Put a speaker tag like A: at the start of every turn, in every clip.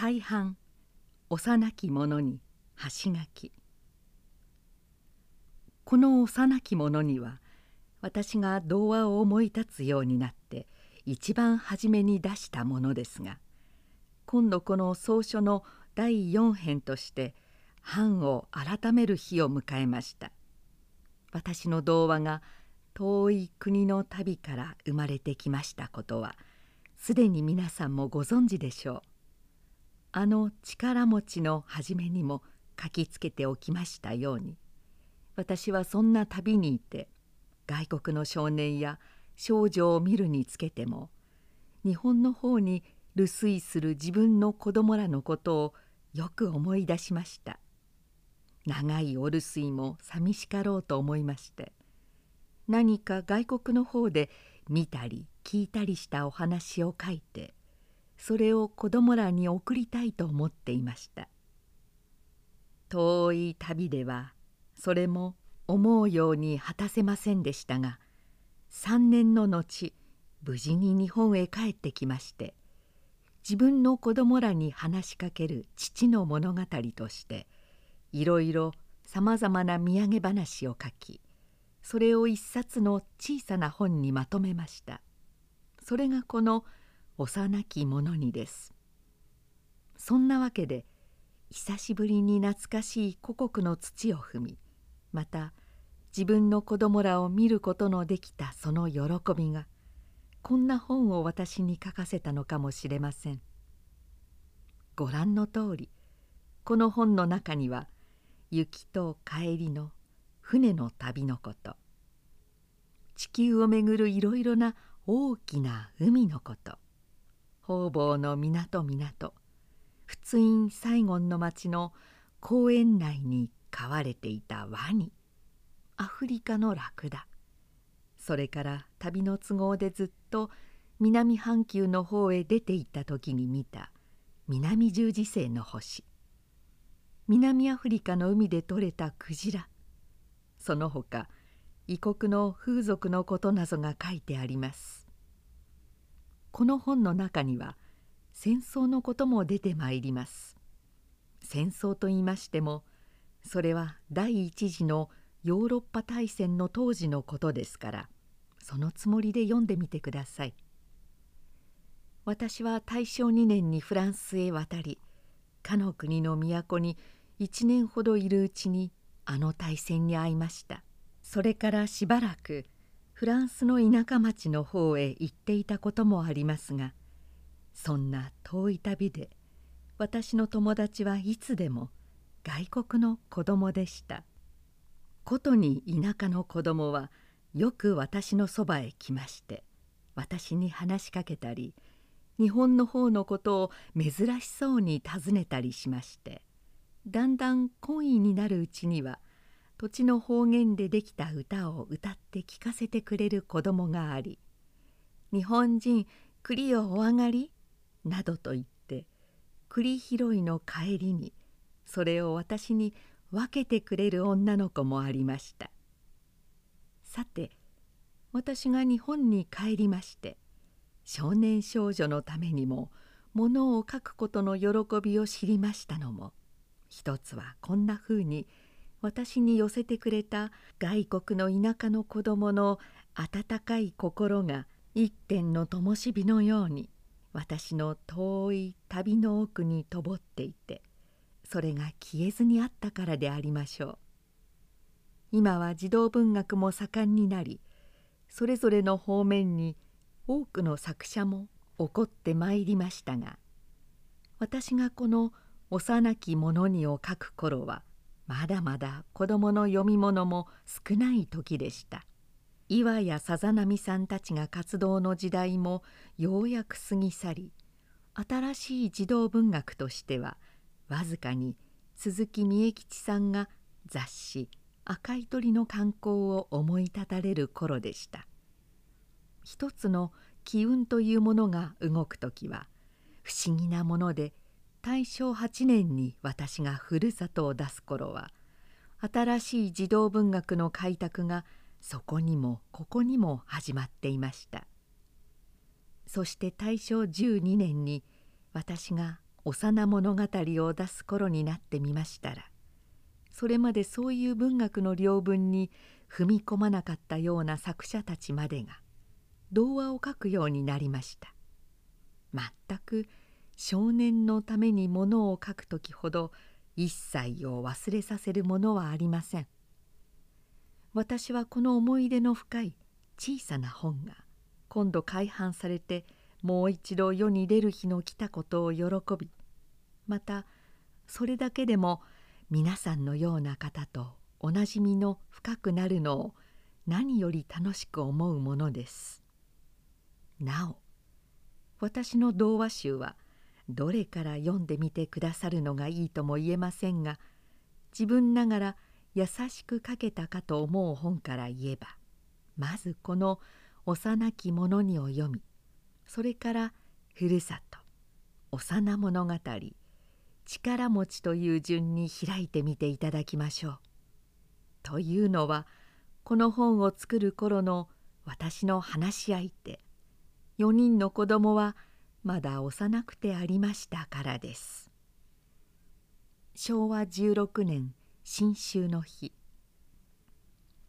A: 海畔幼き者に橋書き。この幼き者には私が童話を思い立つようになって一番初めに出したものですが今度この草書の第4編として版を改める日を迎えました。私の童話が遠い国の旅から生まれてきましたことはすでに皆さんもご存知でしょう。あの力持ちの初めにも書きつけておきましたように。私はそんな旅にいて外国の少年や少女を見るにつけても日本の方に留守する自分の子供らのことをよく思い出しました。長いお留守も寂しかろうと思いまして何か外国の方で見たり聞いたりしたお話を書いてそれを子供らに送りたいと思っていました。遠い旅ではそれも思うように果たせませんでしたが3年の後無事に日本へ帰ってきまして自分の子供らに話しかける父の物語としていろいろさまざまな土産話を書きそれを一冊の小さな本にまとめました。それがこの幼き者にです。そんなわけで久しぶりに懐かしい故国の土を踏みまた自分の子供らを見ることのできたその喜びがこんな本を私に書かせたのかもしれません。ご覧の通りこの本の中には雪と帰りの船の旅のこと地球をめぐるいろいろな大きな海のこと方々の港港。仏印サイゴンの町の公園内に飼われていたワニ。アフリカのラクダ。それから旅の都合でずっと南半球の方へ出て行った時に見た南十字星の星。南アフリカの海で採れたクジラ。その他異国の風俗のことなどが書いてあります。この本の中には戦争のことも出てまいります。戦争と言いましてもそれは第一次のヨーロッパ大戦の当時のことですからそのつもりで読んでみてください。私は大正2年にフランスへ渡りかの国の都に1年ほどいるうちにあの大戦に遭いました。それからしばらくフランスの田舎町の方へ行っていたこともありますがそんな遠い旅で私の友達はいつでも外国の子供でした。ことに田舎の子供はよく私のそばへ来まして私に話しかけたり日本の方のことを珍しそうに尋ねたりしましてだんだん懇意になるうちには土地の方言でできた歌を歌って聞かせてくれる子供があり「日本人栗をお上がり?」などと言って栗拾いの帰りにそれを私に分けてくれる女の子もありましたさて私が日本に帰りまして少年少女のためにもものを書くことの喜びを知りましたのも一つはこんなふうに私に寄せてくれた外国の田舎の子供の温かい心が一点の灯火のように私の遠い旅の奥にとぼっていてそれが消えずにあったからでありましょう。今は児童文学も盛んになりそれぞれの方面に多くの作者も起こってまいりましたが私がこの幼き者にを書く頃はまだまだ子供の読み物も少ない時でした。岩やさざ波さんたちが活動の時代もようやく過ぎ去り新しい児童文学としてはわずかに鈴木三重吉さんが雑誌「赤い鳥」の刊行を思い立たれる頃でした。一つの機運というものが動く時は不思議なもので大正8年に私がふるさとを出す頃は新しい児童文学の開拓がそこにもここにも始まっていました。そして大正12年に私が幼物語を出す頃になってみましたらそれまでそういう文学の領分に踏み込まなかったような作者たちまでが童話を書くようになりました。全く少年のためにものを書く時ほど一切を忘れさせるものはありません私はこの思い出の深い小さな本が今度改版されてもう一度世に出る日の来たことを喜びまたそれだけでも皆さんのような方とおなじみの深くなるのを何より楽しく思うものです。なお私の童話集はどれから読んでみてくださるのがいいとも言えませんが自分ながら優しく書けたかと思う本から言えばまずこの幼き者にを読みそれからふるさと幼物語力持ちという順に開いてみていただきましょう。というのはこの本を作る頃の私の話し相手4人の子供はまだ幼くてありましたからです。昭和16年新秋の日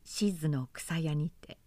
A: 静の草屋にて